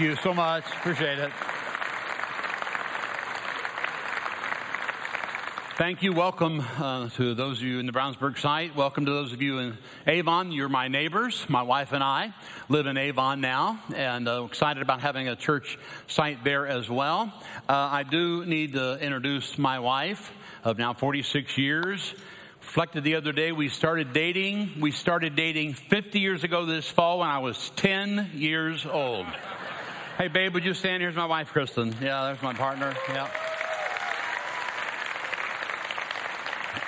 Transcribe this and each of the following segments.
Thank you so much. Appreciate it. Thank you. Welcome uh, to those of you in the Brownsburg site. Welcome to those of you in Avon. You're my neighbors. My wife and I live in Avon now, and uh, excited about having a church site there as well. Uh, I do need to introduce my wife of now 46 years. Reflected the other day, we started dating. We started dating 50 years ago this fall when I was 10 years old. Hey, babe, would you stand? Here's my wife, Kristen. Yeah, there's my partner. Yeah.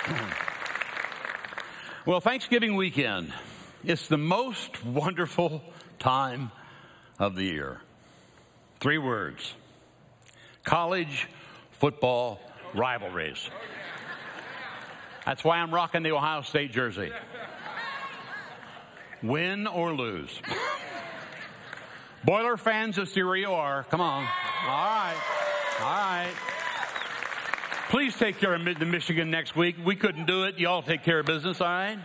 Well, Thanksgiving weekend, it's the most wonderful time of the year. Three words college football rivalries. That's why I'm rocking the Ohio State jersey. Win or lose. Boiler fans, here you are. Come on. All right. All right. Please take care of the Michigan next week. We couldn't do it. Y'all take care of business, all right?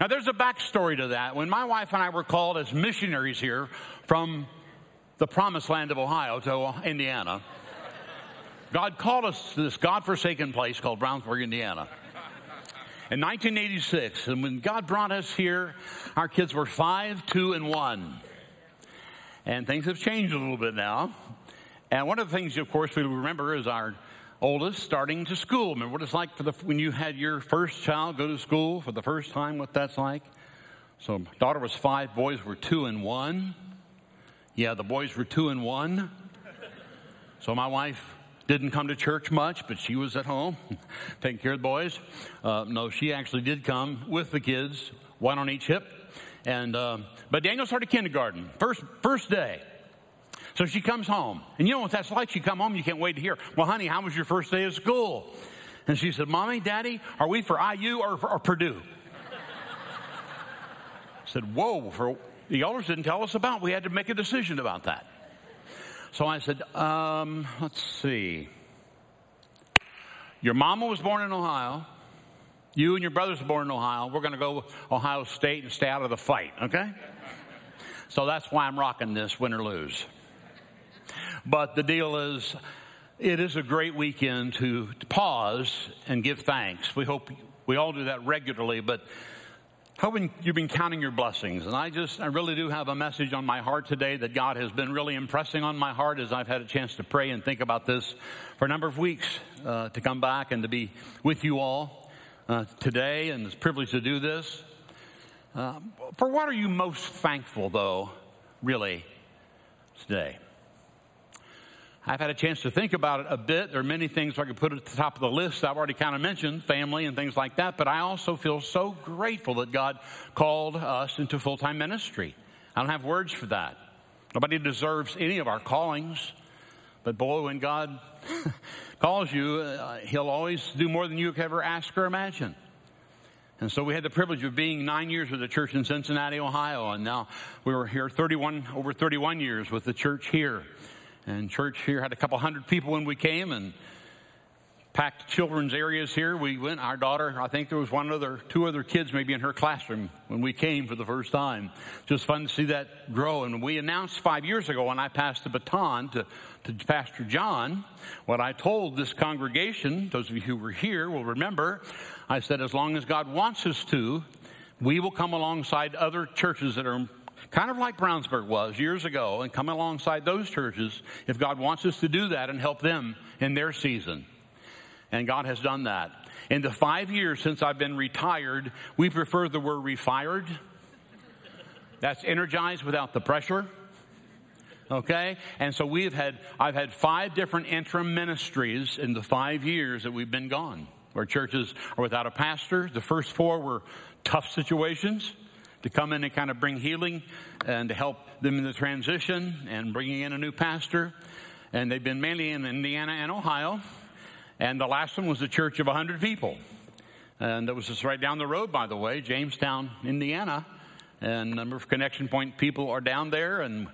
Now, there's a backstory to that. When my wife and I were called as missionaries here from the promised land of Ohio to Indiana, God called us to this God-forsaken place called Brownsburg, Indiana. In 1986, and when God brought us here, our kids were five, two, and one. And things have changed a little bit now. And one of the things, of course, we remember is our oldest starting to school. Remember what it's like for the, when you had your first child go to school for the first time, what that's like? So, daughter was five, boys were two and one. Yeah, the boys were two and one. So, my wife didn't come to church much, but she was at home taking care of the boys. Uh, no, she actually did come with the kids, one on each hip. And uh, but Daniel started kindergarten first first day. So she comes home, and you know what that's like. She come home, you can't wait to hear. Well, honey, how was your first day of school? And she said, "Mommy, Daddy, are we for IU or, or Purdue?" I said, "Whoa!" For the elders didn't tell us about. We had to make a decision about that. So I said, um, "Let's see. Your mama was born in Ohio." You and your brothers born in Ohio. We're going to go Ohio State and stay out of the fight, okay? So that's why I'm rocking this win or lose. But the deal is, it is a great weekend to pause and give thanks. We hope we all do that regularly, but hoping you've been counting your blessings. And I just, I really do have a message on my heart today that God has been really impressing on my heart as I've had a chance to pray and think about this for a number of weeks uh, to come back and to be with you all uh, today and it's a privilege to do this. Uh, for what are you most thankful, though, really, today? I've had a chance to think about it a bit. There are many things I could put at the top of the list. I've already kind of mentioned family and things like that, but I also feel so grateful that God called us into full time ministry. I don't have words for that. Nobody deserves any of our callings, but boy, when God calls you, uh, He'll always do more than you could ever ask or imagine. And so we had the privilege of being nine years with the church in Cincinnati, Ohio, and now we were here 31, over 31 years with the church here. And church here had a couple hundred people when we came and packed children's areas here. We went, our daughter, I think there was one other, two other kids maybe in her classroom when we came for the first time. Just fun to see that grow. And we announced five years ago when I passed the baton to, to Pastor John, what I told this congregation, those of you who were here will remember, I said, as long as God wants us to, we will come alongside other churches that are kind of like Brownsburg was years ago and come alongside those churches if God wants us to do that and help them in their season. And God has done that. In the five years since I've been retired, we prefer the word refired. That's energized without the pressure. Okay? And so we've had, I've had five different interim ministries in the five years that we've been gone, where churches are without a pastor. The first four were tough situations to come in and kind of bring healing and to help them in the transition and bringing in a new pastor. And they've been mainly in Indiana and Ohio. And the last one was a church of 100 people. And that was just right down the road, by the way, Jamestown, Indiana. And a number of connection point people are down there. And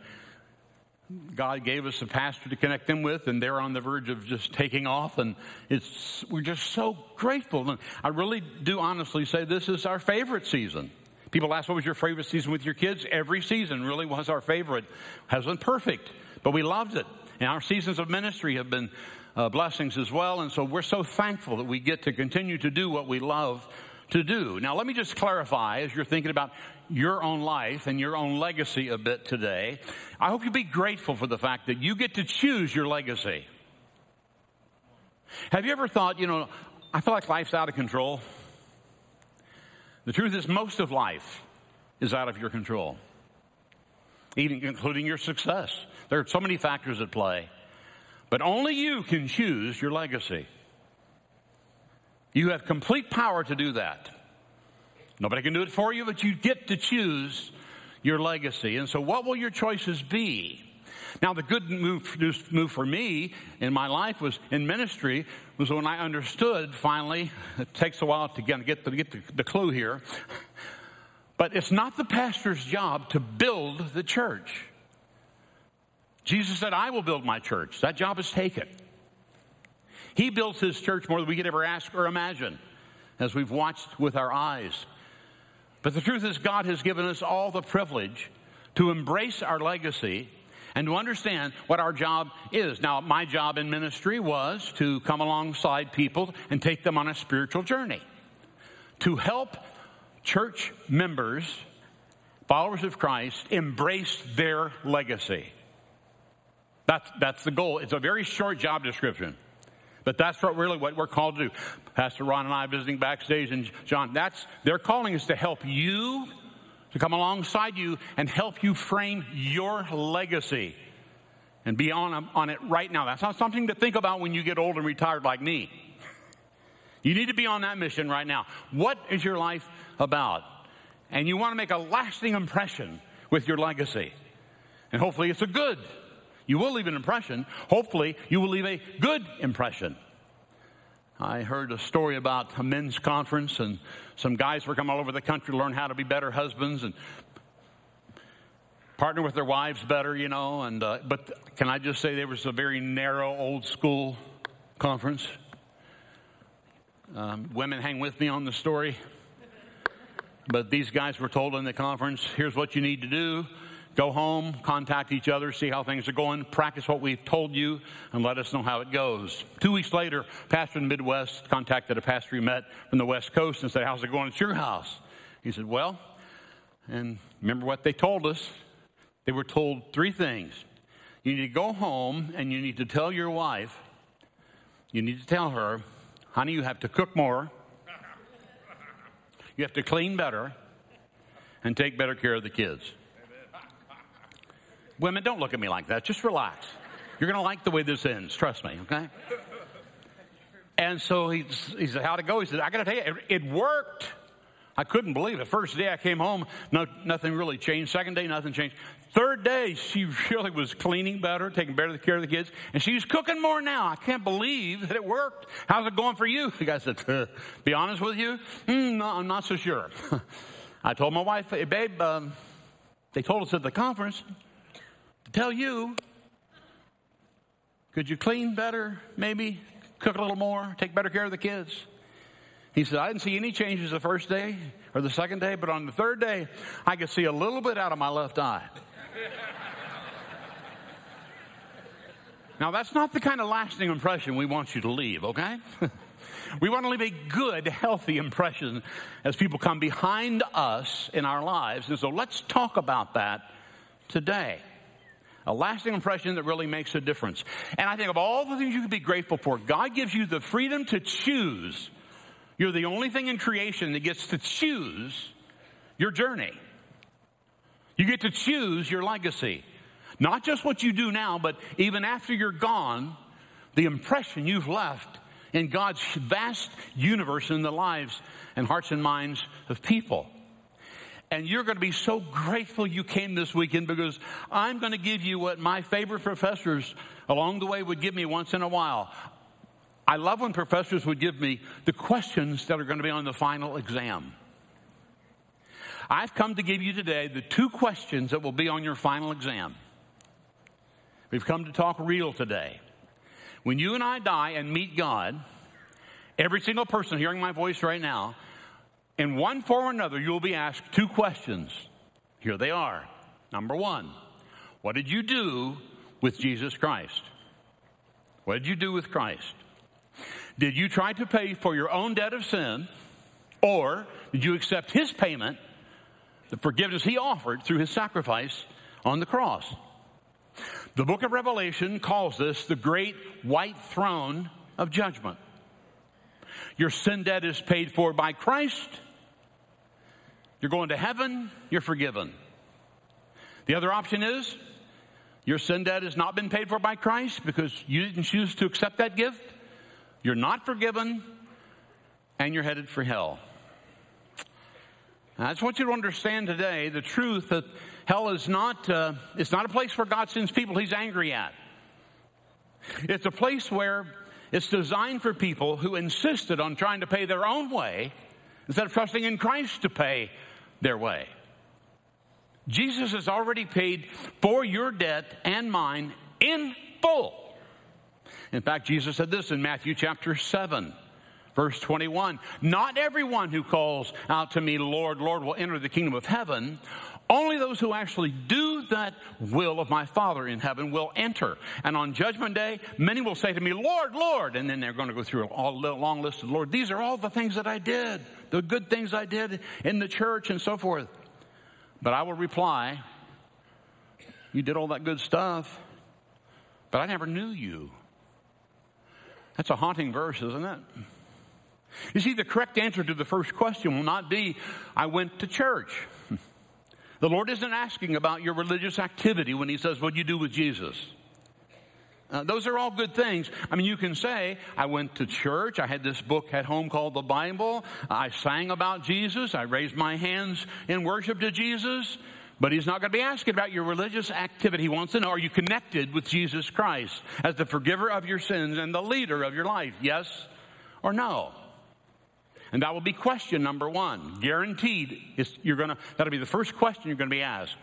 God gave us a pastor to connect them with, and they're on the verge of just taking off. And it's, we're just so grateful. And I really do honestly say this is our favorite season. People ask, what was your favorite season with your kids? Every season really was our favorite. Hasn't perfect, but we loved it. And our seasons of ministry have been uh, blessings as well. And so we're so thankful that we get to continue to do what we love to do. Now, let me just clarify as you're thinking about your own life and your own legacy a bit today. I hope you be grateful for the fact that you get to choose your legacy. Have you ever thought, you know, I feel like life's out of control? The truth is, most of life is out of your control, even including your success. There are so many factors at play, but only you can choose your legacy. You have complete power to do that. Nobody can do it for you, but you get to choose your legacy. And so, what will your choices be? Now, the good move, move for me in my life was in ministry was when I understood finally, it takes a while to get, get, the, get the, the clue here, but it's not the pastor's job to build the church. Jesus said, I will build my church. That job is taken. He builds his church more than we could ever ask or imagine, as we've watched with our eyes. But the truth is, God has given us all the privilege to embrace our legacy and to understand what our job is. Now, my job in ministry was to come alongside people and take them on a spiritual journey, to help church members, followers of Christ, embrace their legacy. That's, that's the goal. It's a very short job description. But that's what really what we're called to do. Pastor Ron and I visiting backstage and John, that's their calling is to help you to come alongside you and help you frame your legacy and be on, on it right now. That's not something to think about when you get old and retired like me. You need to be on that mission right now. What is your life about? And you want to make a lasting impression with your legacy. And hopefully it's a good. You will leave an impression. Hopefully you will leave a good impression. I heard a story about a men's conference, and some guys were coming all over the country to learn how to be better husbands and partner with their wives better, you know. And uh, but can I just say there was a very narrow, old school conference. Um, women hang with me on the story, but these guys were told in the conference, "Here's what you need to do." Go home, contact each other, see how things are going, practice what we've told you, and let us know how it goes. Two weeks later, pastor in the Midwest contacted a pastor he met from the West Coast and said, How's it going at your house? He said, Well, and remember what they told us? They were told three things. You need to go home and you need to tell your wife, you need to tell her, honey, you have to cook more, you have to clean better, and take better care of the kids. Women, don't look at me like that. Just relax. You're going to like the way this ends. Trust me, okay? And so he, he said, How'd it go? He said, I got to tell you, it, it, worked. I couldn't believe it. First day I came home, no, nothing really changed. Second day, nothing changed. Third day, she really was cleaning better, taking better care of the kids, and she's cooking more now. I can't believe that it worked. How's it going for you? The guy said, uh, Be honest with you? Mm, no, I'm not so sure. I told my wife, Hey, babe, um, they told us at the conference tell you could you clean better, maybe? Cook a little more, take better care of the kids? He said, I didn't see any changes the first day or the second day, but on the third day, I could see a little bit out of my left eye. now, that's not the kind of lasting impression we want you to leave, okay? we want to leave a good, healthy impression as people come behind us in our lives. And so let's talk about that today a lasting impression that really makes a difference. And I think of all the things you can be grateful for, God gives you the freedom to choose. You're the only thing in creation that gets to choose your journey. You get to choose your legacy. Not just what you do now, but even after you're gone, the impression you've left in God's vast universe in the lives and hearts and minds of people. And you're going to be so grateful you came this weekend because I'm going to give you what my favorite professors along the way would give me once in a while. I love when professors would give me the questions that are going to be on the final exam. I've come to give you today the two questions that will be on your final exam. We've come to talk real today. When you and I die and meet God, every single person hearing my voice right now, in one form or another, you will be asked two questions. Here they are. Number one, what did you do with Jesus Christ? What did you do with Christ? Did you try to pay for your own debt of sin, or did you accept his payment, the forgiveness he offered through his sacrifice on the cross? The book of Revelation calls this the great white throne of judgment. Your sin debt is paid for by Christ. You're going to heaven, you're forgiven. The other option is your sin debt has not been paid for by Christ because you didn't choose to accept that gift. You're not forgiven, and you're headed for hell. I just want you to understand today the truth that hell is not, uh, it's not a place where God sends people he's angry at. It's a place where it's designed for people who insisted on trying to pay their own way instead of trusting in Christ to pay their way. Jesus has already paid for your debt and mine in full. In fact, Jesus said this in Matthew chapter 7. Verse 21 Not everyone who calls out to me, Lord, Lord, will enter the kingdom of heaven. Only those who actually do that will of my Father in heaven will enter. And on judgment day, many will say to me, Lord, Lord. And then they're going to go through a long list of Lord. These are all the things that I did, the good things I did in the church and so forth. But I will reply, You did all that good stuff, but I never knew you. That's a haunting verse, isn't it? You see, the correct answer to the first question will not be, I went to church. The Lord isn't asking about your religious activity when He says, What do you do with Jesus? Uh, those are all good things. I mean, you can say, I went to church. I had this book at home called the Bible. I sang about Jesus. I raised my hands in worship to Jesus. But he's not going to be asking about your religious activity. He wants to know, are you connected with Jesus Christ as the forgiver of your sins and the leader of your life? Yes or no? And that will be question number one. Guaranteed, you're gonna, that'll be the first question you're going to be asked.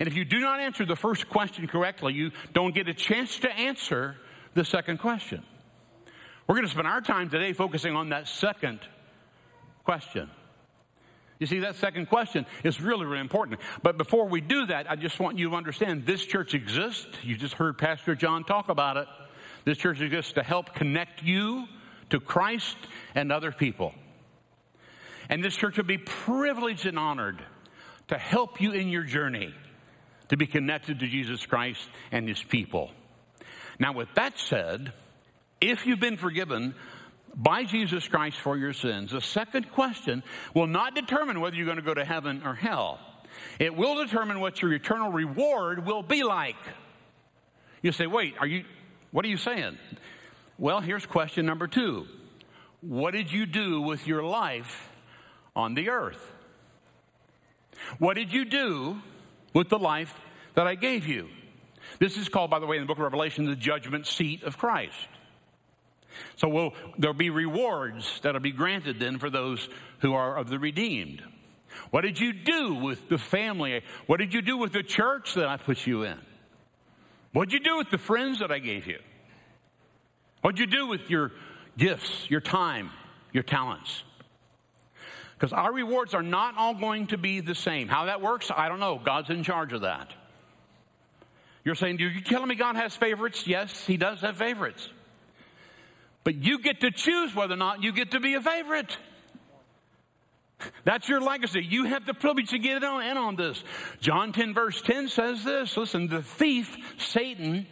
And if you do not answer the first question correctly, you don't get a chance to answer the second question. We're going to spend our time today focusing on that second question. You see, that second question is really, really important. But before we do that, I just want you to understand this church exists. You just heard Pastor John talk about it. This church exists to help connect you to Christ and other people. And this church will be privileged and honored to help you in your journey to be connected to Jesus Christ and his people. Now, with that said, if you've been forgiven by Jesus Christ for your sins, the second question will not determine whether you're going to go to heaven or hell. It will determine what your eternal reward will be like. You say, wait, are you, what are you saying? Well, here's question number two What did you do with your life on the earth? What did you do with the life that I gave you? This is called, by the way, in the book of Revelation, the judgment seat of Christ. So we'll, there'll be rewards that'll be granted then for those who are of the redeemed. What did you do with the family? What did you do with the church that I put you in? What did you do with the friends that I gave you? What did you do with your gifts, your time, your talents? Because our rewards are not all going to be the same. How that works, I don't know. God's in charge of that. You're saying, you telling me God has favorites? Yes, He does have favorites. But you get to choose whether or not you get to be a favorite. That's your legacy. You have the privilege to get in on this. John 10, verse 10 says this Listen, the thief, Satan,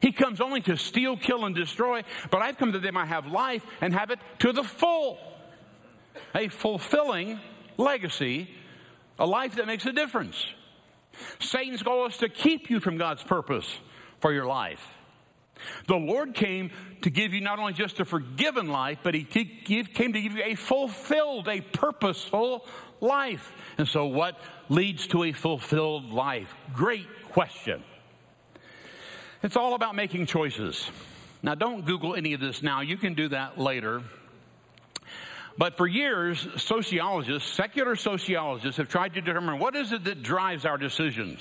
he comes only to steal, kill, and destroy, but I've come that they might have life and have it to the full. A fulfilling legacy, a life that makes a difference. Satan's goal is to keep you from God's purpose for your life. The Lord came to give you not only just a forgiven life, but He came to give you a fulfilled, a purposeful life. And so, what leads to a fulfilled life? Great question. It's all about making choices. Now, don't Google any of this now. You can do that later. But for years, sociologists, secular sociologists, have tried to determine what is it that drives our decisions.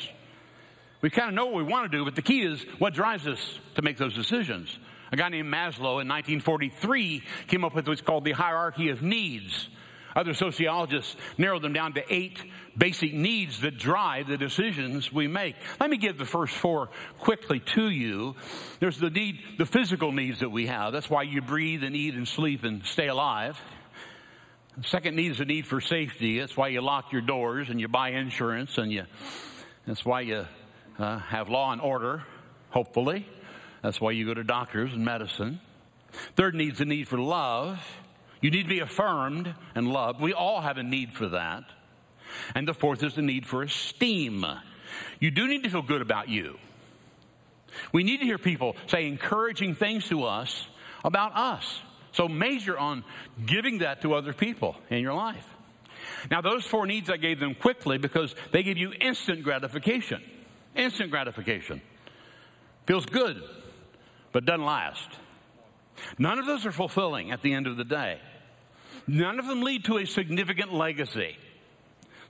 We kind of know what we want to do, but the key is what drives us to make those decisions. A guy named Maslow in 1943 came up with what's called the hierarchy of needs. Other sociologists narrow them down to eight basic needs that drive the decisions we make. Let me give the first four quickly to you. There's the need, the physical needs that we have. That's why you breathe and eat and sleep and stay alive. The second need is the need for safety. That's why you lock your doors and you buy insurance and you, that's why you uh, have law and order, hopefully. That's why you go to doctors and medicine. Third need is the need for love. You need to be affirmed and loved. We all have a need for that. And the fourth is the need for esteem. You do need to feel good about you. We need to hear people say encouraging things to us about us. So measure on giving that to other people in your life. Now, those four needs I gave them quickly because they give you instant gratification. Instant gratification. Feels good, but doesn't last. None of those are fulfilling at the end of the day. None of them lead to a significant legacy.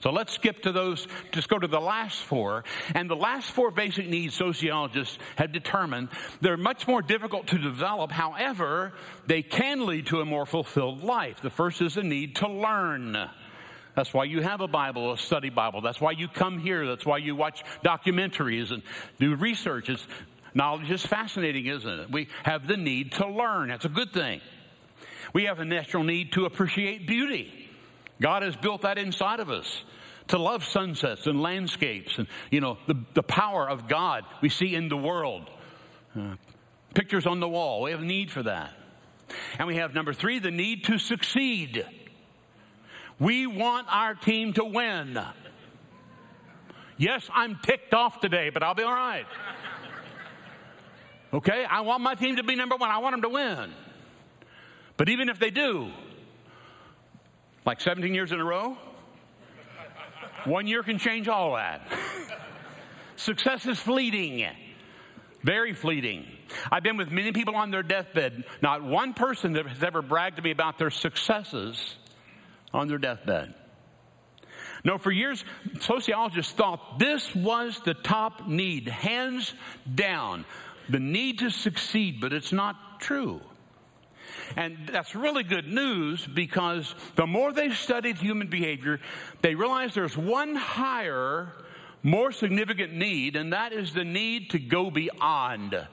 So let's skip to those, just go to the last four. And the last four basic needs sociologists have determined they're much more difficult to develop. However, they can lead to a more fulfilled life. The first is the need to learn. That's why you have a Bible, a study Bible. That's why you come here. That's why you watch documentaries and do research. It's, knowledge is fascinating, isn't it? We have the need to learn. That's a good thing. We have a natural need to appreciate beauty. God has built that inside of us to love sunsets and landscapes and, you know, the, the power of God we see in the world. Uh, pictures on the wall. We have a need for that. And we have number three, the need to succeed. We want our team to win. Yes, I'm ticked off today, but I'll be all right. Okay? I want my team to be number one. I want them to win. But even if they do, like 17 years in a row, one year can change all that. Success is fleeting, very fleeting. I've been with many people on their deathbed. Not one person has ever bragged to me about their successes on their deathbed. No, for years, sociologists thought this was the top need, hands down, the need to succeed, but it's not true. And that's really good news because the more they studied human behavior, they realized there's one higher, more significant need, and that is the need to go beyond.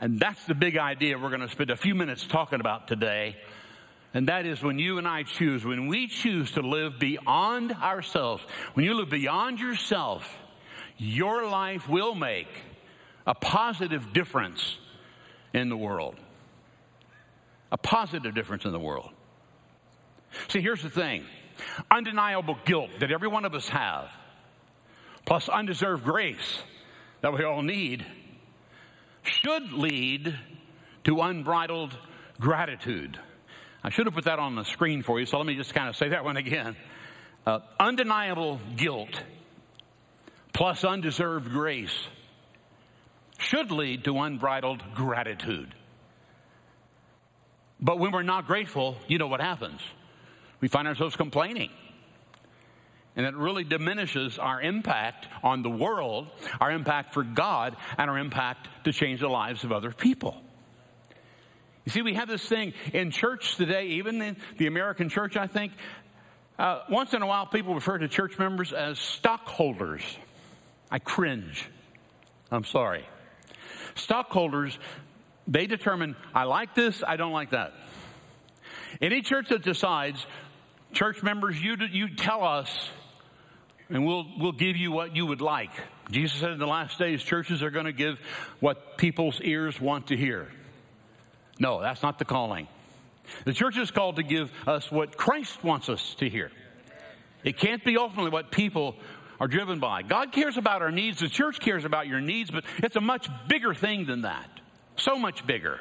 And that's the big idea we're going to spend a few minutes talking about today. And that is when you and I choose, when we choose to live beyond ourselves, when you live beyond yourself, your life will make a positive difference in the world a positive difference in the world. See, here's the thing undeniable guilt that every one of us have, plus undeserved grace that we all need, should lead to unbridled gratitude. I should have put that on the screen for you, so let me just kind of say that one again. Uh, undeniable guilt plus undeserved grace should lead to unbridled gratitude. But when we're not grateful, you know what happens? We find ourselves complaining. And it really diminishes our impact on the world, our impact for God, and our impact to change the lives of other people. You see, we have this thing in church today, even in the American church, I think. Uh, once in a while, people refer to church members as stockholders. I cringe. I'm sorry. Stockholders they determine, I like this, I don't like that. Any church that decides, church members, you, you tell us, and we'll, we'll give you what you would like. Jesus said in the last days, churches are going to give what people's ears want to hear. No, that's not the calling. The church is called to give us what Christ wants us to hear. It can't be ultimately what people are driven by. God cares about our needs. The church cares about your needs, but it's a much bigger thing than that. So much bigger.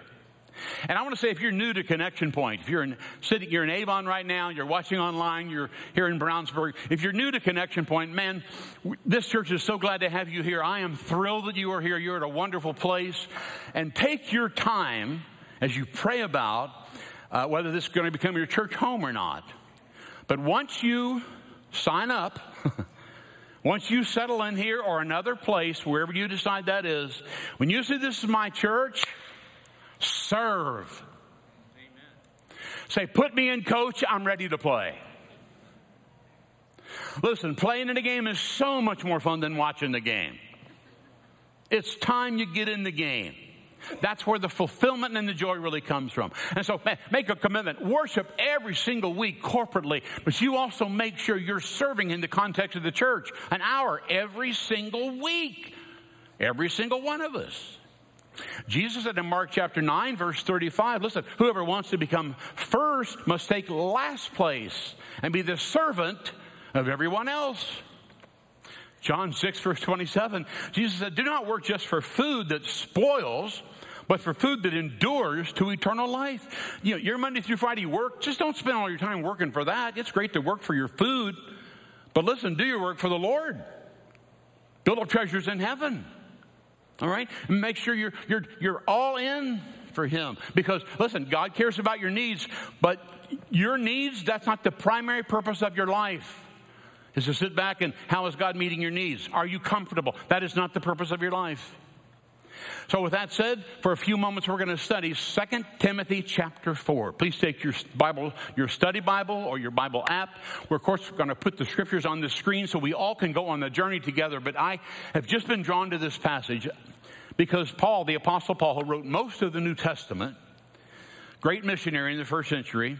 And I want to say, if you're new to Connection Point, if you're in sitting, you're in Avon right now, you're watching online, you're here in Brownsburg. If you're new to Connection Point, man, this church is so glad to have you here. I am thrilled that you are here. You're at a wonderful place, and take your time as you pray about uh, whether this is going to become your church home or not. But once you sign up. Once you settle in here or another place, wherever you decide that is, when you say, This is my church, serve. Amen. Say, put me in, coach, I'm ready to play. Listen, playing in a game is so much more fun than watching the game. It's time you get in the game. That's where the fulfillment and the joy really comes from. And so make a commitment. Worship every single week corporately, but you also make sure you're serving in the context of the church an hour every single week. Every single one of us. Jesus said in Mark chapter 9, verse 35, listen, whoever wants to become first must take last place and be the servant of everyone else. John 6, verse 27, Jesus said, Do not work just for food that spoils, but for food that endures to eternal life. You know, your Monday through Friday work, just don't spend all your time working for that. It's great to work for your food, but listen, do your work for the Lord. Build up treasures in heaven. All right? And Make sure you're, you're, you're all in for Him. Because, listen, God cares about your needs, but your needs, that's not the primary purpose of your life. Is to sit back and how is God meeting your needs? Are you comfortable? That is not the purpose of your life. So, with that said, for a few moments, we're going to study 2 Timothy chapter 4. Please take your Bible, your study Bible, or your Bible app. We're, of course, going to put the scriptures on the screen so we all can go on the journey together. But I have just been drawn to this passage because Paul, the Apostle Paul, who wrote most of the New Testament, great missionary in the first century,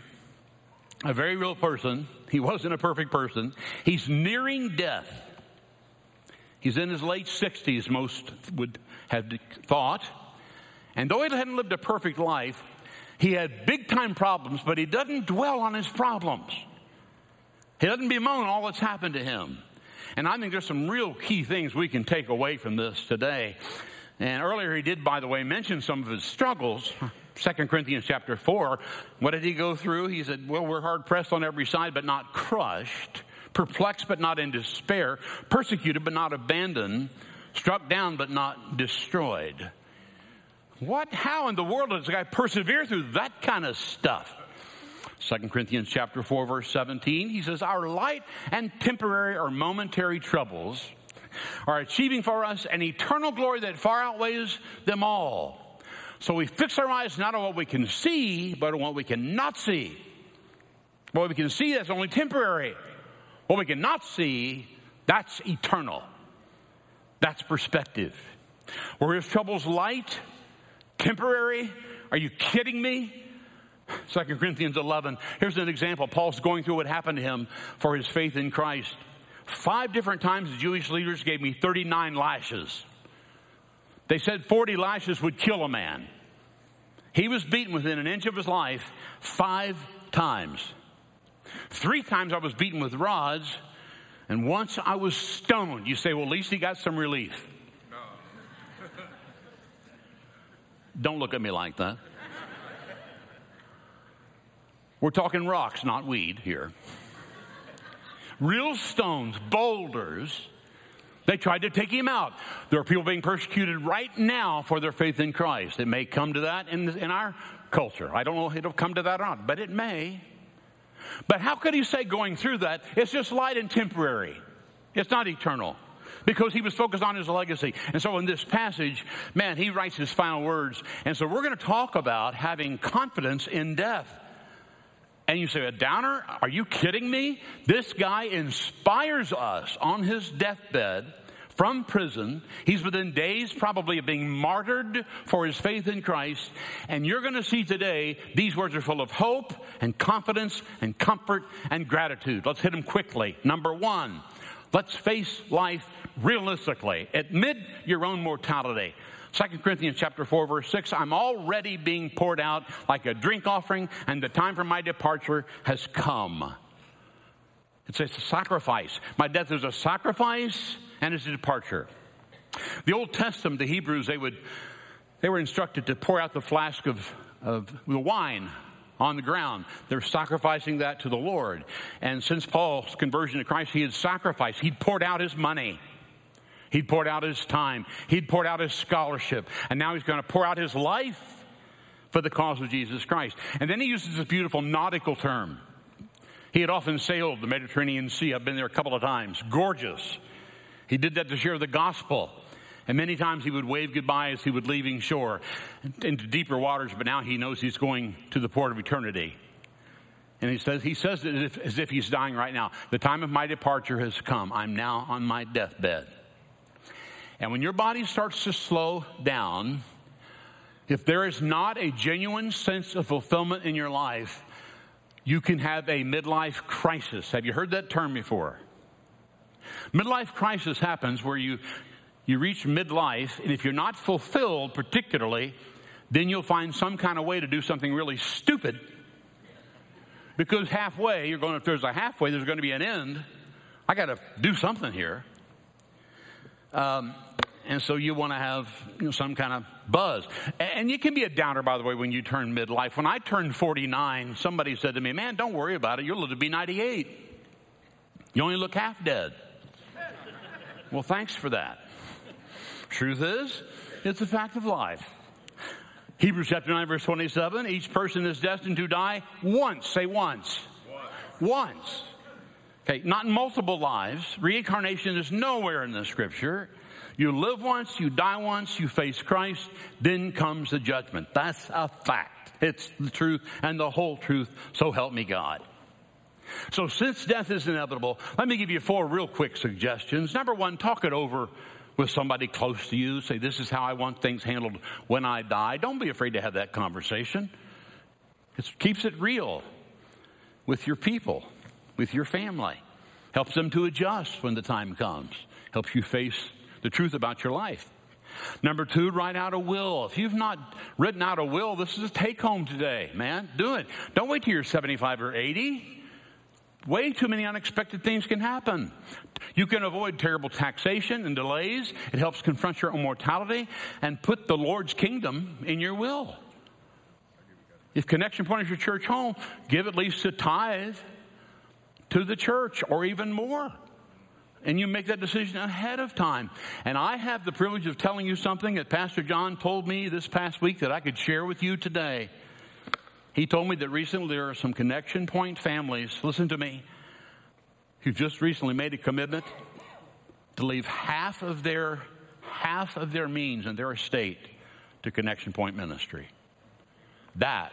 a very real person, he wasn't a perfect person, he's nearing death. He's in his late 60s, most would have thought. And though he hadn't lived a perfect life, he had big time problems, but he doesn't dwell on his problems. He doesn't bemoan all that's happened to him. And I think there's some real key things we can take away from this today. And earlier he did, by the way, mention some of his struggles. 2 Corinthians chapter 4. What did he go through? He said, Well, we're hard pressed on every side, but not crushed, perplexed, but not in despair, persecuted, but not abandoned, struck down, but not destroyed. What? How in the world does a guy persevere through that kind of stuff? 2 Corinthians chapter 4 verse 17 he says our light and temporary or momentary troubles are achieving for us an eternal glory that far outweighs them all. So we fix our eyes not on what we can see, but on what we cannot see. What we can see, that's only temporary. What we cannot see, that's eternal. That's perspective. Were his troubles light, temporary? Are you kidding me? 2 Corinthians 11. Here's an example. Paul's going through what happened to him for his faith in Christ. Five different times the Jewish leaders gave me 39 lashes. They said 40 lashes would kill a man. He was beaten within an inch of his life five times. Three times I was beaten with rods, and once I was stoned. You say, well, at least he got some relief. No. Don't look at me like that. We're talking rocks, not weed here real stones, boulders. They tried to take him out. There are people being persecuted right now for their faith in Christ. It may come to that in, in our culture. I don't know if it'll come to that or not, but it may. But how could he say going through that, it's just light and temporary? It's not eternal because he was focused on his legacy. And so in this passage, man, he writes his final words. And so we're going to talk about having confidence in death. And you say, a downer? Are you kidding me? This guy inspires us on his deathbed from prison. He's within days, probably, of being martyred for his faith in Christ. And you're going to see today these words are full of hope and confidence and comfort and gratitude. Let's hit them quickly. Number one, let's face life realistically. Admit your own mortality. 2 Corinthians chapter 4 verse 6, I'm already being poured out like a drink offering and the time for my departure has come. It's a sacrifice. My death is a sacrifice and it's a departure. The Old Testament, the Hebrews, they would they were instructed to pour out the flask of, of the wine on the ground. They're sacrificing that to the Lord. And since Paul's conversion to Christ, he had sacrificed. He'd poured out his money. He'd poured out his time. He'd poured out his scholarship. And now he's going to pour out his life for the cause of Jesus Christ. And then he uses this beautiful nautical term. He had often sailed the Mediterranean Sea. I've been there a couple of times. Gorgeous. He did that to share the gospel. And many times he would wave goodbye as he would leaving shore into deeper waters, but now he knows he's going to the port of eternity. And he says, he says it as if, as if he's dying right now. The time of my departure has come. I'm now on my deathbed. And when your body starts to slow down, if there is not a genuine sense of fulfillment in your life, you can have a midlife crisis. Have you heard that term before? Midlife crisis happens where you, you reach midlife, and if you're not fulfilled particularly, then you'll find some kind of way to do something really stupid. Because halfway, you're going, if there's a halfway, there's going to be an end. I got to do something here. Um, and so you want to have you know, some kind of buzz. And you can be a downer, by the way, when you turn midlife. When I turned 49, somebody said to me, Man, don't worry about it. You'll live to be 98. You only look half dead. well, thanks for that. Truth is, it's a fact of life. Hebrews chapter 9, verse 27 each person is destined to die once. Say once. Once. once. Okay, not in multiple lives. Reincarnation is nowhere in the scripture. You live once, you die once, you face Christ, then comes the judgment. That's a fact. It's the truth and the whole truth, so help me God. So, since death is inevitable, let me give you four real quick suggestions. Number one, talk it over with somebody close to you. Say, This is how I want things handled when I die. Don't be afraid to have that conversation. It keeps it real with your people, with your family. Helps them to adjust when the time comes. Helps you face the truth about your life. Number two, write out a will. If you've not written out a will, this is a take home today, man. Do it. Don't wait till you're 75 or 80. Way too many unexpected things can happen. You can avoid terrible taxation and delays. It helps confront your own mortality and put the Lord's kingdom in your will. If Connection Point is your church home, give at least a tithe to the church or even more. And you make that decision ahead of time. And I have the privilege of telling you something that Pastor John told me this past week that I could share with you today. He told me that recently there are some connection point families, listen to me, who just recently made a commitment to leave half of their half of their means and their estate to connection point ministry. That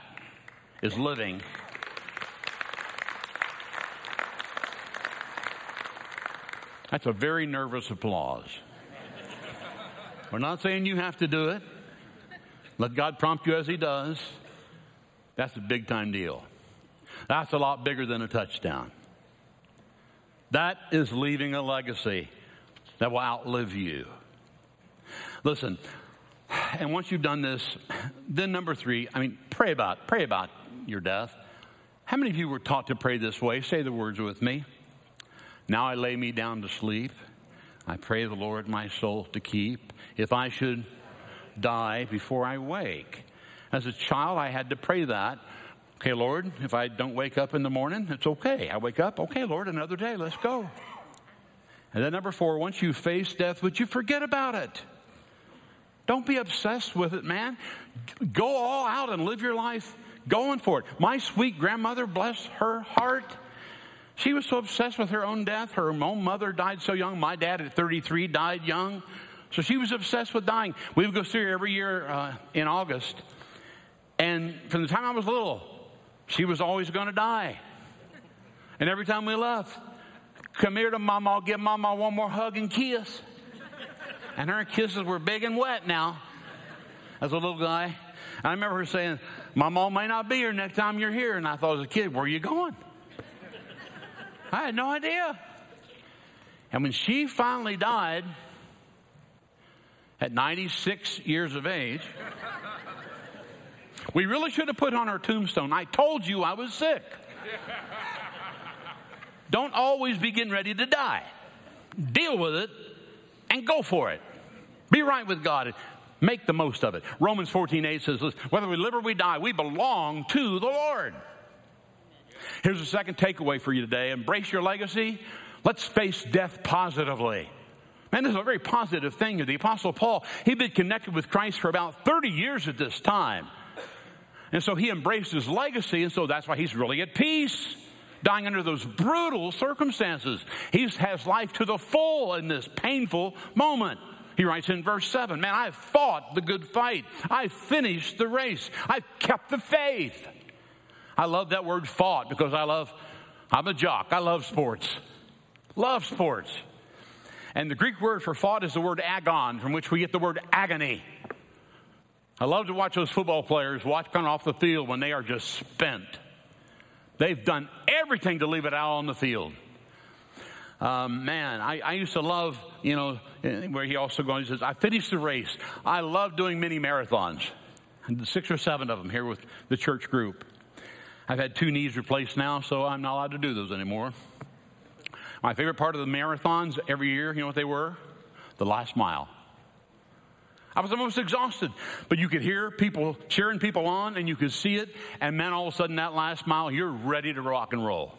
is living That's a very nervous applause. We're not saying you have to do it. Let God prompt you as He does. That's a big time deal. That's a lot bigger than a touchdown. That is leaving a legacy that will outlive you. Listen, and once you've done this, then number three, I mean, pray about, pray about your death. How many of you were taught to pray this way? Say the words with me. Now I lay me down to sleep. I pray the Lord my soul to keep. If I should die before I wake. As a child, I had to pray that. Okay, Lord, if I don't wake up in the morning, it's okay. I wake up, okay, Lord, another day, let's go. And then, number four, once you face death, would you forget about it? Don't be obsessed with it, man. Go all out and live your life going for it. My sweet grandmother, bless her heart, she was so obsessed with her own death. Her own mother died so young. My dad at 33 died young. So she was obsessed with dying. We would go see her every year uh, in August. And from the time I was little, she was always going to die. And every time we left, come here to mama, I'll give mama one more hug and kiss. And her kisses were big and wet now as a little guy. I remember her saying, My mom may not be here next time you're here. And I thought as a kid, Where are you going? I had no idea. And when she finally died at 96 years of age, we really should have put on her tombstone, I told you I was sick. Don't always be getting ready to die. Deal with it and go for it. Be right with God. Make the most of it. Romans 14 8 says, whether we live or we die, we belong to the Lord. Here's the second takeaway for you today embrace your legacy. Let's face death positively. Man, this is a very positive thing. The Apostle Paul, he'd been connected with Christ for about 30 years at this time. And so he embraced his legacy, and so that's why he's really at peace, dying under those brutal circumstances. He has life to the full in this painful moment. He writes in verse 7 Man, I've fought the good fight. I've finished the race. I've kept the faith. I love that word fought because I love, I'm a jock. I love sports. Love sports. And the Greek word for fought is the word agon, from which we get the word agony. I love to watch those football players walk coming off the field when they are just spent. They've done everything to leave it out on the field. Um, man, I, I, used to love, you know, where he also goes, he says, I finished the race. I love doing mini marathons, six or seven of them here with the church group. I've had two knees replaced now, so I'm not allowed to do those anymore. My favorite part of the marathons every year, you know what they were? The last mile. I was almost exhausted, but you could hear people cheering people on and you could see it. And then all of a sudden, that last mile, you're ready to rock and roll.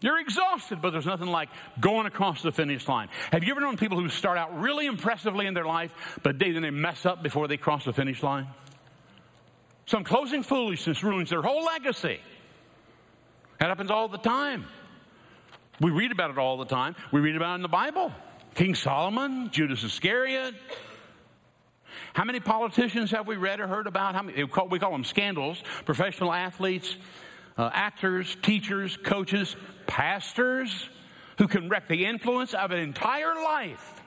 You're exhausted, but there's nothing like going across the finish line. Have you ever known people who start out really impressively in their life, but they, then they mess up before they cross the finish line? Some closing foolishness ruins their whole legacy. That happens all the time. We read about it all the time. We read about it in the Bible. King Solomon, Judas Iscariot. How many politicians have we read or heard about? How many, we, call, we call them scandals. Professional athletes, uh, actors, teachers, coaches, pastors who can wreck the influence of an entire life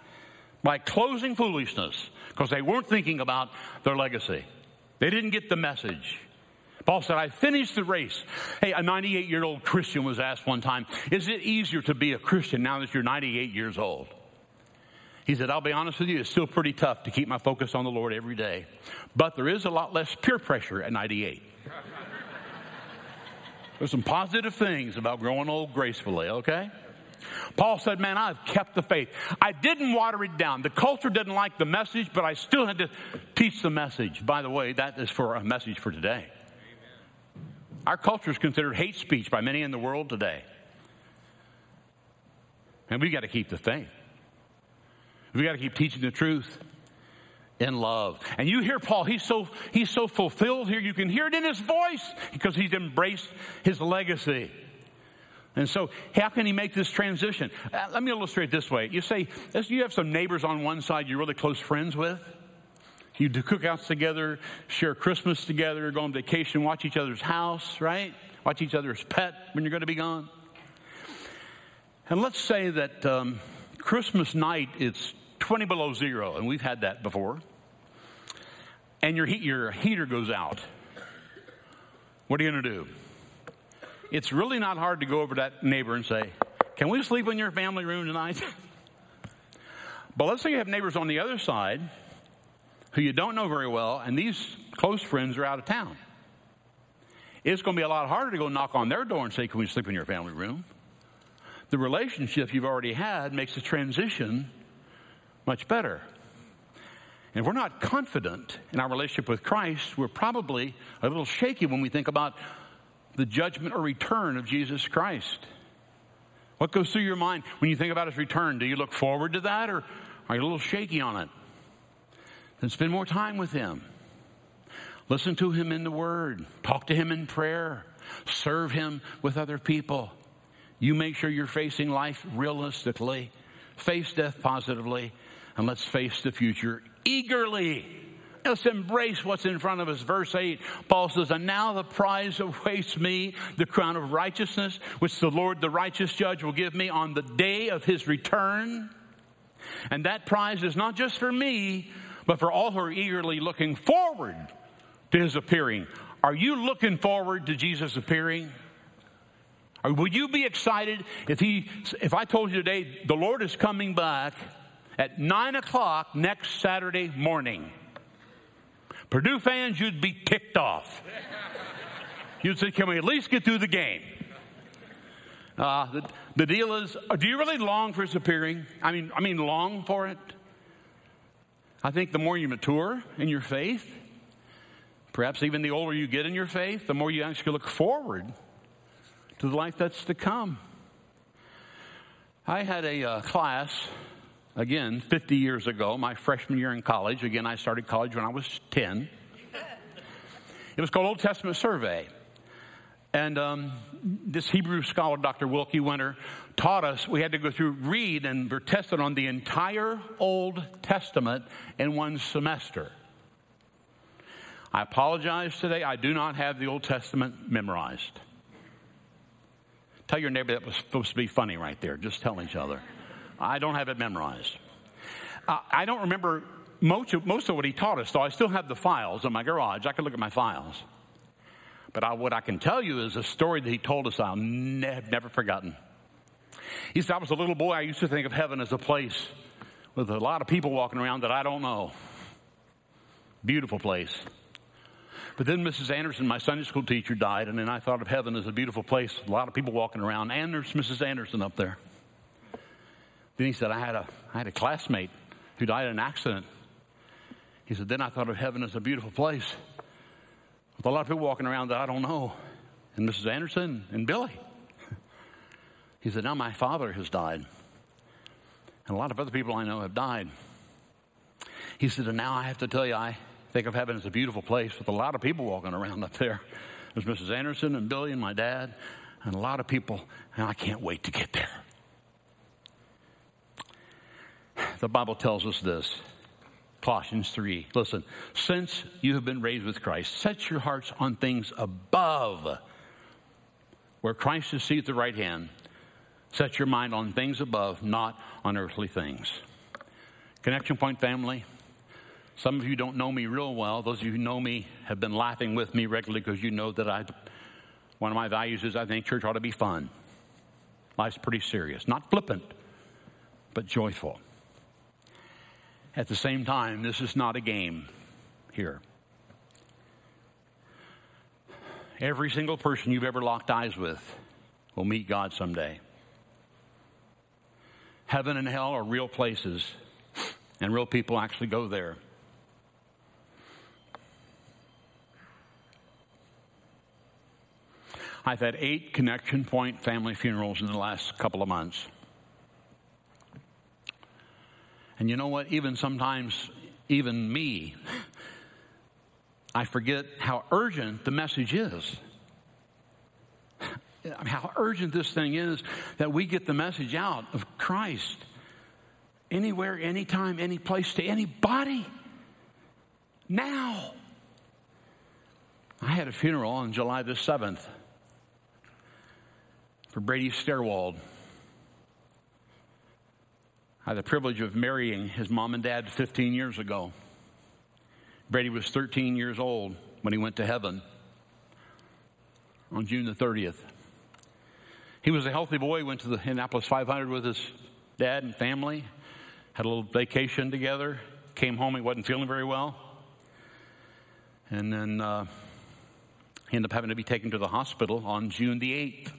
by closing foolishness because they weren't thinking about their legacy. They didn't get the message. Paul said, I finished the race. Hey, a 98 year old Christian was asked one time, Is it easier to be a Christian now that you're 98 years old? He said, I'll be honest with you, it's still pretty tough to keep my focus on the Lord every day. But there is a lot less peer pressure at 98. There's some positive things about growing old gracefully, okay? Paul said, Man, I've kept the faith. I didn't water it down. The culture didn't like the message, but I still had to teach the message. By the way, that is for a message for today. Our culture is considered hate speech by many in the world today. And we've got to keep the faith. We've got to keep teaching the truth in love. And you hear Paul, he's so he's so fulfilled here. You can hear it in his voice because he's embraced his legacy. And so, how can he make this transition? Uh, let me illustrate this way. You say, you have some neighbors on one side you're really close friends with. You do cookouts together, share Christmas together, go on vacation, watch each other's house, right? Watch each other's pet when you're going to be gone. And let's say that um, Christmas night it's 20 below zero, and we've had that before. And your, heat, your heater goes out. What are you going to do? It's really not hard to go over to that neighbor and say, Can we sleep in your family room tonight? but let's say you have neighbors on the other side who you don't know very well, and these close friends are out of town. It's going to be a lot harder to go knock on their door and say, Can we sleep in your family room? The relationship you've already had makes the transition much better. And if we're not confident in our relationship with Christ, we're probably a little shaky when we think about the judgment or return of Jesus Christ. What goes through your mind when you think about his return? Do you look forward to that or are you a little shaky on it? Then spend more time with Him. Listen to Him in the Word. Talk to Him in prayer. Serve Him with other people. You make sure you're facing life realistically, face death positively, and let's face the future eagerly. Let's embrace what's in front of us. Verse 8, Paul says, And now the prize awaits me, the crown of righteousness, which the Lord, the righteous judge, will give me on the day of his return. And that prize is not just for me, but for all who are eagerly looking forward to his appearing. Are you looking forward to Jesus appearing? Or would you be excited if he if I told you today the Lord is coming back at nine o'clock next Saturday morning? Purdue fans, you'd be ticked off. You'd say, Can we at least get through the game? Uh, the, the deal is, uh, do you really long for his appearing? I mean, I mean, long for it. I think the more you mature in your faith, perhaps even the older you get in your faith, the more you actually look forward to the life that's to come. I had a uh, class, again, 50 years ago, my freshman year in college. Again, I started college when I was 10. It was called Old Testament Survey. And um, this Hebrew scholar, Dr. Wilkie Winter, taught us we had to go through, read, and we're tested on the entire Old Testament in one semester. I apologize today. I do not have the Old Testament memorized. Tell your neighbor that was supposed to be funny right there. Just tell each other. I don't have it memorized. Uh, I don't remember most of, most of what he taught us, though I still have the files in my garage. I can look at my files. But I, what I can tell you is a story that he told us I'll ne- have never forgotten. He said, I was a little boy, I used to think of heaven as a place with a lot of people walking around that I don't know. Beautiful place. But then Mrs. Anderson, my Sunday school teacher, died, and then I thought of heaven as a beautiful place, a lot of people walking around, and there's Mrs. Anderson up there. Then he said, I had a, I had a classmate who died in an accident. He said, Then I thought of heaven as a beautiful place with a lot of people walking around that I don't know, and Mrs. Anderson and Billy. He said, Now my father has died, and a lot of other people I know have died. He said, And now I have to tell you, I think of heaven as a beautiful place with a lot of people walking around up there. There's Mrs. Anderson and Billy and my dad, and a lot of people, and I can't wait to get there. The Bible tells us this Colossians 3. Listen, since you have been raised with Christ, set your hearts on things above, where Christ is seated at the right hand. Set your mind on things above, not on earthly things. Connection Point family, some of you don't know me real well. Those of you who know me have been laughing with me regularly because you know that I, one of my values is I think church ought to be fun. Life's pretty serious, not flippant, but joyful. At the same time, this is not a game here. Every single person you've ever locked eyes with will meet God someday. Heaven and hell are real places, and real people actually go there. I've had eight connection point family funerals in the last couple of months. And you know what? Even sometimes, even me, I forget how urgent the message is. How urgent this thing is that we get the message out of Christ anywhere, anytime, any place to anybody. Now. I had a funeral on July the 7th for Brady Stairwald. I had the privilege of marrying his mom and dad 15 years ago. Brady was 13 years old when he went to heaven on June the 30th. He was a healthy boy, went to the Indianapolis 500 with his dad and family, had a little vacation together, came home, he wasn't feeling very well. And then uh, he ended up having to be taken to the hospital on June the 8th.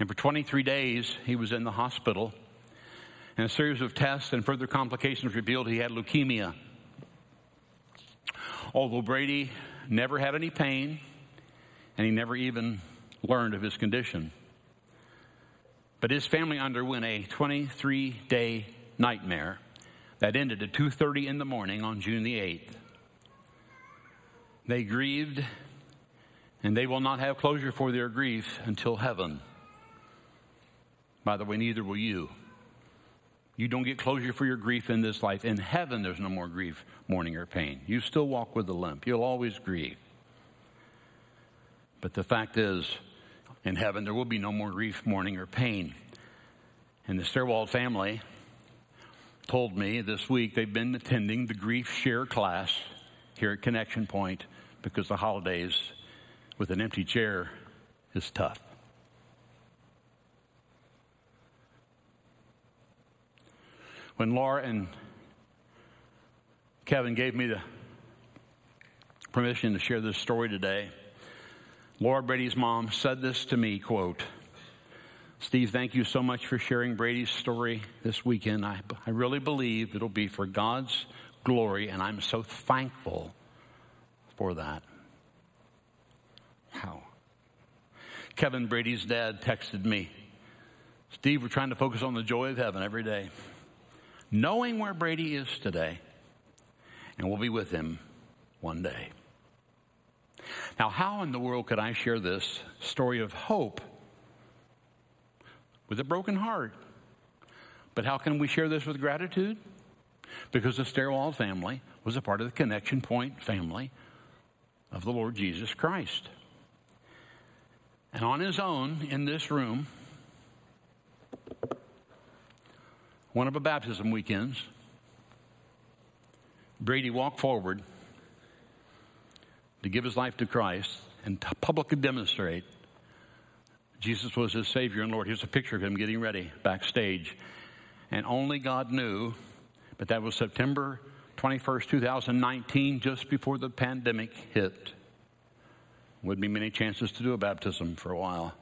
And for 23 days, he was in the hospital and a series of tests and further complications revealed he had leukemia. Although Brady never had any pain, and he never even learned of his condition. But his family underwent a 23 day nightmare that ended at 2:30 in the morning on June the 8th. They grieved and they will not have closure for their grief until heaven. By the way, neither will you. You don't get closure for your grief in this life. In heaven, there's no more grief, mourning, or pain. You still walk with a limp. You'll always grieve. But the fact is, in heaven, there will be no more grief, mourning, or pain. And the Stairwald family told me this week they've been attending the grief share class here at Connection Point because the holidays with an empty chair is tough. When Laura and Kevin gave me the permission to share this story today, Laura Brady's mom said this to me, quote, Steve, thank you so much for sharing Brady's story this weekend. I, I really believe it'll be for God's glory, and I'm so thankful for that. How? Kevin Brady's dad texted me Steve, we're trying to focus on the joy of heaven every day. Knowing where Brady is today, and we'll be with him one day. Now, how in the world could I share this story of hope with a broken heart? But how can we share this with gratitude? Because the Stairwell family was a part of the Connection Point family of the Lord Jesus Christ. And on his own in this room, one of the baptism weekends, Brady walked forward to give his life to Christ and to publicly demonstrate Jesus was his Savior and Lord. Here's a picture of him getting ready backstage. And only God knew, but that was September 21st, 2019, just before the pandemic hit. Would be many chances to do a baptism for a while.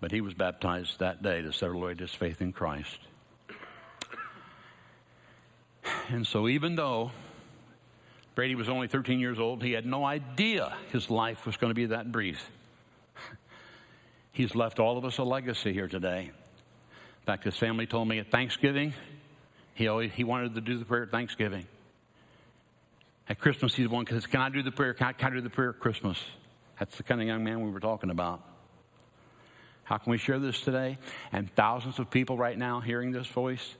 But he was baptized that day to celebrate his faith in Christ. And so, even though Brady was only 13 years old. He had no idea his life was going to be that brief. He's left all of us a legacy here today. In fact, his family told me at Thanksgiving, he, always, he wanted to do the prayer at Thanksgiving. At Christmas, he's the one because can I do the prayer? Can I, can I do the prayer at Christmas? That's the kind of young man we were talking about. How can we share this today? And thousands of people right now hearing this voice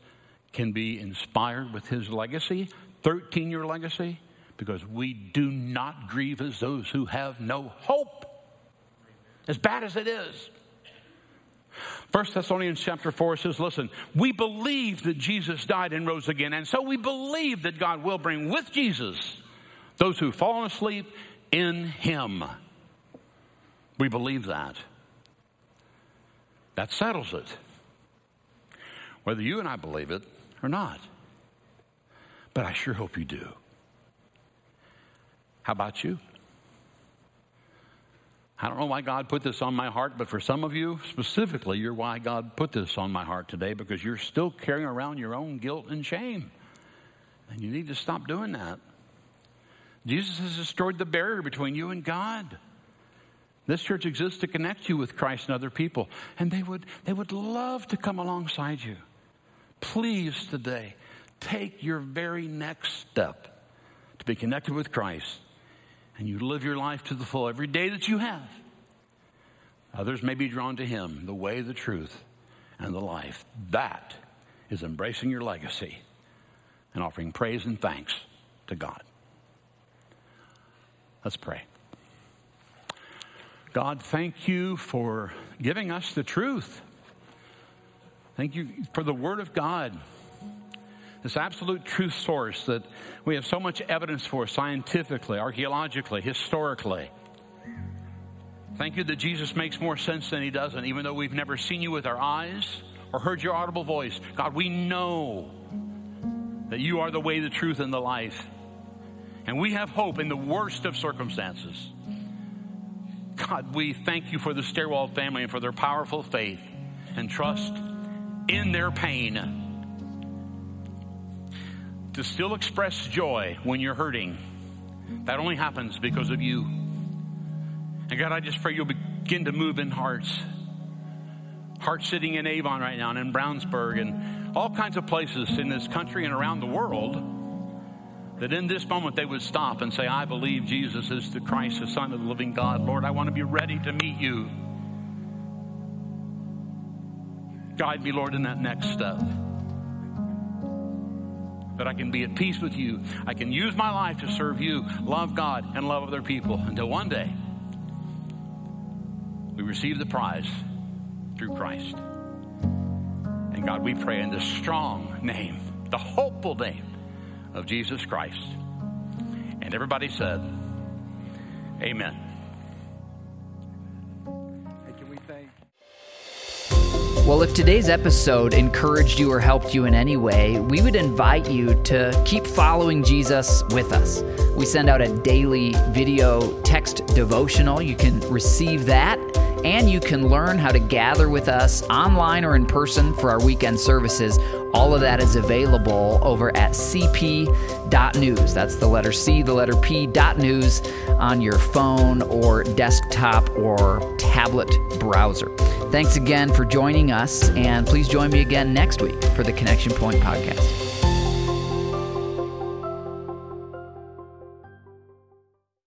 can be inspired with his legacy, 13 year legacy, because we do not grieve as those who have no hope, as bad as it is. First Thessalonians chapter 4 says, Listen, we believe that Jesus died and rose again, and so we believe that God will bring with Jesus those who've fallen asleep in Him. We believe that. That settles it. Whether you and I believe it or not. But I sure hope you do. How about you? I don't know why God put this on my heart, but for some of you specifically, you're why God put this on my heart today because you're still carrying around your own guilt and shame. And you need to stop doing that. Jesus has destroyed the barrier between you and God. This church exists to connect you with Christ and other people, and they would, they would love to come alongside you. Please, today, take your very next step to be connected with Christ and you live your life to the full every day that you have, others may be drawn to Him, the way, the truth, and the life. That is embracing your legacy and offering praise and thanks to God. Let's pray. God, thank you for giving us the truth. Thank you for the Word of God this absolute truth source that we have so much evidence for scientifically, archaeologically, historically. Thank you that Jesus makes more sense than he doesn't, even though we've never seen you with our eyes or heard your audible voice. God, we know that you are the way, the truth, and the life. And we have hope in the worst of circumstances. God, we thank you for the Stairwell family and for their powerful faith and trust in their pain to still express joy when you're hurting, that only happens because of you. And God, I just pray you'll begin to move in hearts. Hearts sitting in Avon right now and in Brownsburg and all kinds of places in this country and around the world that in this moment they would stop and say, I believe Jesus is the Christ, the Son of the living God. Lord, I want to be ready to meet you. Guide me, Lord, in that next step that I can be at peace with you. I can use my life to serve you, love God, and love other people until one day we receive the prize through Christ. And God, we pray in the strong name, the hopeful name of Jesus Christ. And everybody said, Amen. Well, if today's episode encouraged you or helped you in any way, we would invite you to keep following Jesus with us. We send out a daily video text devotional. You can receive that and you can learn how to gather with us online or in person for our weekend services. All of that is available over at cp.news. That's the letter C, the letter P, dot news on your phone or desktop or tablet browser. Thanks again for joining us, and please join me again next week for the Connection Point podcast.